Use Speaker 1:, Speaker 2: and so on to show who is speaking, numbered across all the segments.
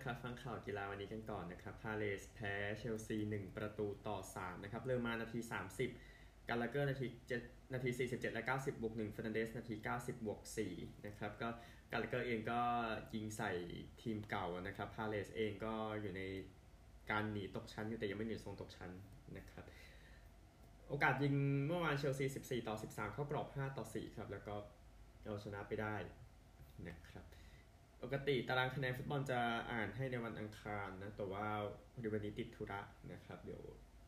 Speaker 1: นะครับ ฟังข่าวกีฬาวันนี้กันก่อนนะครับ พาเลสแพ้เชลซี 1 ประตูต่อ 3 นะครับเริ่มมานาที 30 กาลาเกอร์นาที7นาที 47 และ 90 บวก1เฟร์นันเดซ นาที 90 บวก4นะครับ ก็กาลาเกอร์เองก็ยิงใส่ทีมเก่านะครับ พาเลสเองก็อยู่ในการหนีตกชั้นอยู่แต่ยังไม่หนีโซนตกชั้นนะครับ โอกาสยิงเมื่อวานเชลซี 14 ต่อ 13 เข้ากรอบ 5 ต่อ 4 ครับ แล้วก็เอาชนะไปได้นะครับ ปกติตารางคะแนนฟุตบอลจะอ่านให้ในวันอังคารนะ แต่ว่าพอดีวันนี้ติดธุระนะครับ เดี๋ยว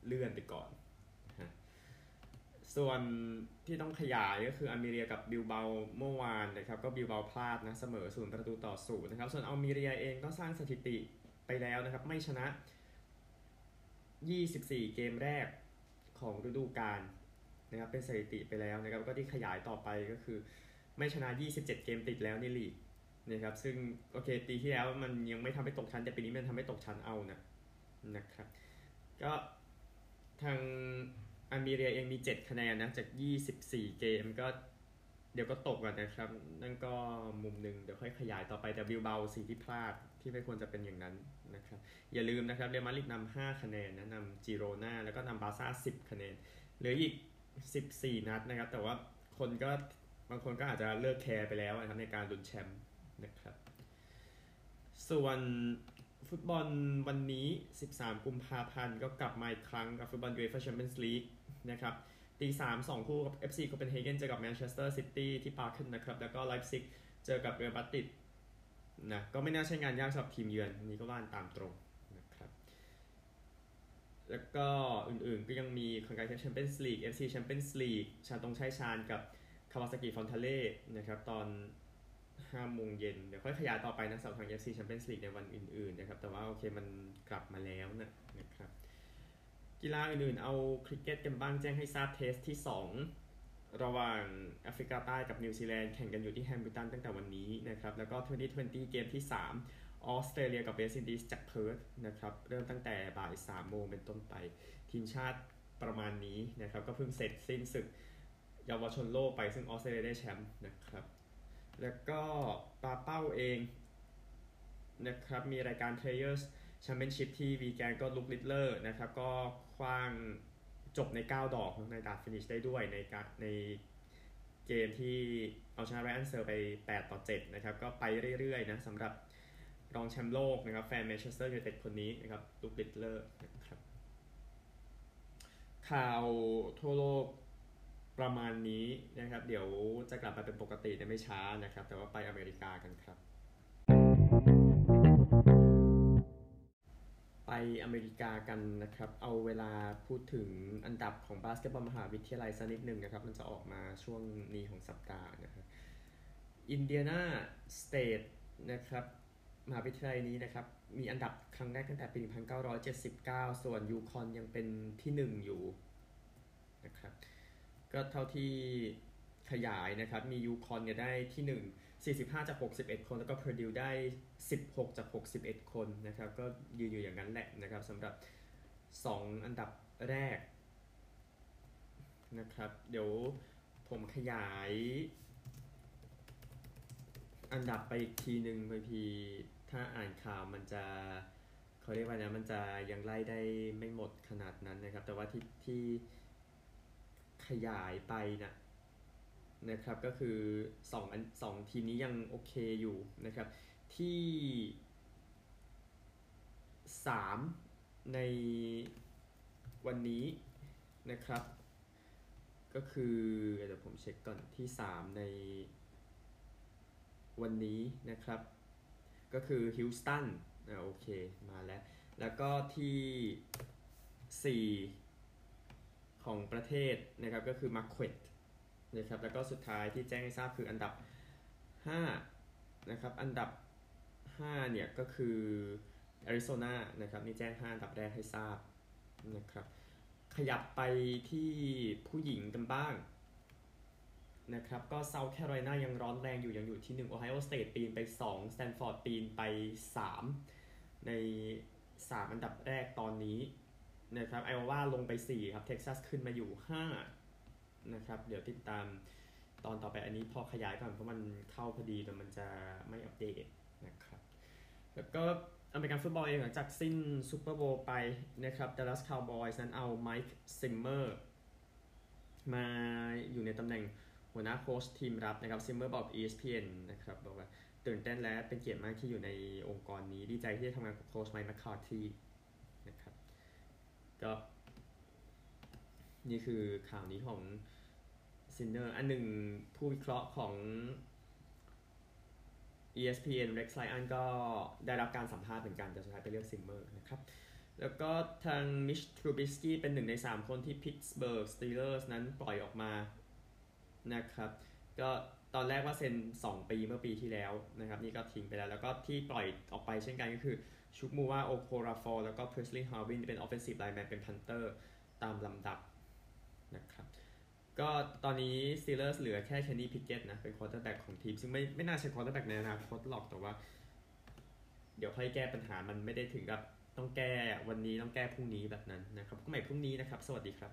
Speaker 1: เลื่อนไปก่อนนะส่วนที่ต้องขยายก็คืออัลเมเรียกับบิลเบาเมื่อวานนะครับ ก็บิลเบาพลาดนะเสมอศูนย์ประตูต่อศูนย์นะครับ ส่วนอัลเมเรียเองก็สร้างสถิติไปแล้วนะครับ ไม่ชนะ 24 เกมแรกของฤดูกาลนะครับเป็นสถิติไปแล้วนะครับ ก็ที่ขยายต่อไปก็คือ ไม่ชนะ 27 เกมติดแล้วในลีก นะครับซึ่งโอเคปีที่แล้วมันยังไม่ทำให้ตกชั้นแต่ปีนี้มันทำให้ตกชั้นเอานะนะครับก็ทางอามีเรียเองมี 7 คะแนนนะจาก 24 เกมก็เดี๋ยวก็ตกก่อนนะครับ นั่นก็มุมหนึ่งเดี๋ยวค่อยขยายต่อไปแต่บิลเบาสิ่งที่พลาดที่ไม่ควรจะเป็นอย่างนั้นนะครับ อย่าลืมนะครับเรอัลมาดริดนำ5คะแนนนะนำจิโรนาแล้วก็นำบาซ่า10 คะแนนเหลืออีก 14 นัดนะครับ แต่ว่าคนก็บางคนก็อาจจะเลิกแคร์ไปแล้วนะครับในการลุ้นแชมป์ นะครับ ส่วนฟุตบอลวันนี้ 13 กุมภาพันธ์ก็กลับมาอีกครั้งกับฟุตบอลยูเอฟ่าแชมเปี้ยนส์ลีกนะครับตีสามสองคู่กับ FC โคเปนเฮเกนเจอกับแมนเชสเตอร์ซิตี้ที่ปาร์เก้นนะครับ แล้วก็ไลป์ซิกเจอกับเรอัลมาดริดนะก็ไม่น่าใช่งานยากสำหรับทีมเยือนนี้ก็ว่ากันตามตรงนะครับ แล้วก็อื่นๆก็ยังมีคอนการแชมเปี้ยนส์ลีก FC แชมเปี้ยนส์ลีกชาตงชัยชาญกับคาวาซากิฟอนทาเล่นะครับตอน 5โมงเย็นเดี๋ยวค่อยขยายต่อไปนะสำหรับทาง AFC Champions League ในวันอื่นๆนะครับแต่ว่าโอเคมันกลับมาแล้วนะนะครับกีฬาอื่นๆ เอาคริกเก็ตกันบ้างแจ้งให้ทราบ Test ที่ 2 ระหว่างแอฟริกาใต้กับนิวซีแลนด์แข่งกันอยู่ที่แฮมิลตันตั้งแต่วันนี้นะครับแล้วก็ 2020 เกมที่ 3 ออสเตรเลียกับเวสต์อินดีสจากเพิร์ธนะครับเริ่มตั้งแต่บ่าย3โมงเป็นต้นไป ทีมชาติประมาณนี้นะครับก็เพิ่งเสร็จสิ้นศึกเยาวชนโลกไปซึ่งออสเตรเลียได้แชมป์นะครับ แล้วก็ปาเป้าเองนะครับมีรายการ Players Championship ที่วีแกนก็ลุคลิตเลอร์นะครับก็คว้างจบใน 9 ดอก nine-dart finish ได้ด้วยในการในเกมที่เอาชนะไรอันเซิร์ลไป 8 ต่อ 7 นะครับ ก็ไปเรื่อยๆนะสำหรับรองแชมป์โลกนะครับ แฟนแมนเชสเตอร์ยูไนเต็ดคนนี้นะครับลุคลิตเลอร์นะครับข่าวทั่วโลก ประมาณนี้นะครับ เดี๋ยวจะกลับมาเป็นปกติในไม่ช้านะครับ แต่ว่าไปอเมริกากันครับ ไปอเมริกากันนะครับ เอาเวลาพูดถึงอันดับของบาสเกตบอลมหาวิทยาลัยสักนิดหนึ่งนะครับ มันจะออกมาช่วงนี้ของสัปดาห์นะครับอินเดียนาสเตทนะครับมหาวิทยาลัยนี้นะครับ มีอันดับครั้งแรกตั้งแต่ปี 1979 ส่วนยูคอนยังเป็นที่ 1 อยู่นะครับ ก็เท่าที่ขยายนะครับ มียูคอนเนี่ยได้ที่ 1 45 จาก 61 คน แล้วก็เพอร์ดิวได้ 16 จาก 61 คนนะครับ ก็ยืนอยู่อย่างนั้นแหละนะครับสำหรับ 2 อันดับแรกนะครับ เดี๋ยวผมขยาย อันดับไปอีกทีหนึ่งบางทีถ้าอ่านข่าวมันจะเขาเรียกว่านะมันจะยังไล่ได้ไม่หมดขนาดนั้นนะครับ แต่ว่าที่ที่ ขยายไปนะนะครับก็คือ2อันสองทีมนี้ยังโอเคอยู่นะครับ ที่ 3 ในวันนี้นะครับ ก็คือเดี๋ยวผมเช็คก่อนที่ 3 ในวันนี้นะครับ ก็คือฮิลสตันอ่าโอเคมาแล้ว แล้วก็ที่ 4 ของประเทศนะครับก็คือมาเควตนะครับแล้วก็สุดท้ายที่แจ้งให้ทราบคืออันดับ5นะครับอันดับ5เนี่ยก็คือแอริโซนานะครับนี่แจ้ง 5 อันดับแรกให้ทราบนะครับขยับไปที่ผู้หญิงกันบ้างนะครับก็เซาท์แคโรไลนายังร้อนแรงอยู่ยังอยู่ที่1 Ohio State ปีนไป2 Stanford ปีนไป 3 ใน 3 อันดับแรกตอนนี้ นะครับไอโอวาลงไป 4 ครับเท็กซัสขึ้นมาอยู่ 5 นะครับ เดี๋ยวติดตามตอนต่อไปอันนี้พอขยายก่อนเพราะมันเข้าพอดีแต่มันจะไม่อัปเดตนะครับ แล้วก็อเมริกันฟุตบอลเองหลังจากสิ้นซูเปอร์โบว์ไปนะครับดัลลัสคาวบอยส์นั้นเอาไมค์ซิมเมอร์มาอยู่ในตำแหน่งหัวหน้าโค้ชทีมรับนะครับซิมเมอร์บอก ESPN นะครับบอกว่าตื่นเต้นและเป็นเกียรติมากที่อยู่ในองค์กรนี้ดีใจที่ได้ทำงานกับโค้ชไมค์แมคคาร์ที ก็ นี่คือข่าวนี้ของซิมเมอร์อันหนึ่งผู้วิเคราะห์ของ ESPN Rex Ryan ก็ได้รับการสัมภาษณ์เหมือนกัน แต่สุดท้ายไปเลือกซิมเมอร์นะครับ แล้วก็ทางมิชทรูบิสกี้เป็นหนึ่งใน 3 คนที่พิตส์เบิร์กสตีเลอร์สนั้นปล่อยออกมานะครับ ก็ตอนแรกว่าเซ็น 2 ปีเมื่อปีที่แล้วนะครับ นี่ก็ทิ้งไปแล้ว แล้วก็ที่ปล่อยออกไปเช่นกันก็คือ ชุควูม่าโอโคราฟอร์แล้วก็เพรสลีย์ฮาวินเป็น offensive lineman เป็น punter ตามลำดับนะครับก็ตอนนี้สตีลเลอร์สเหลือแค่เคนนี่พิกเก็ตต์นะ เป็น quarterback ของทีม ซึ่งไม่ไม่น่าใช่ quarterback ในอนาคตหรอกแต่ว่า เดี๋ยวค่อยแก้ปัญหามันไม่ได้ถึงกับต้องแก้วันนี้ต้องแก้พรุ่งนี้แบบนั้นนะครับก็ใหม่พรุ่งนี้นะครับ สวัสดีครับ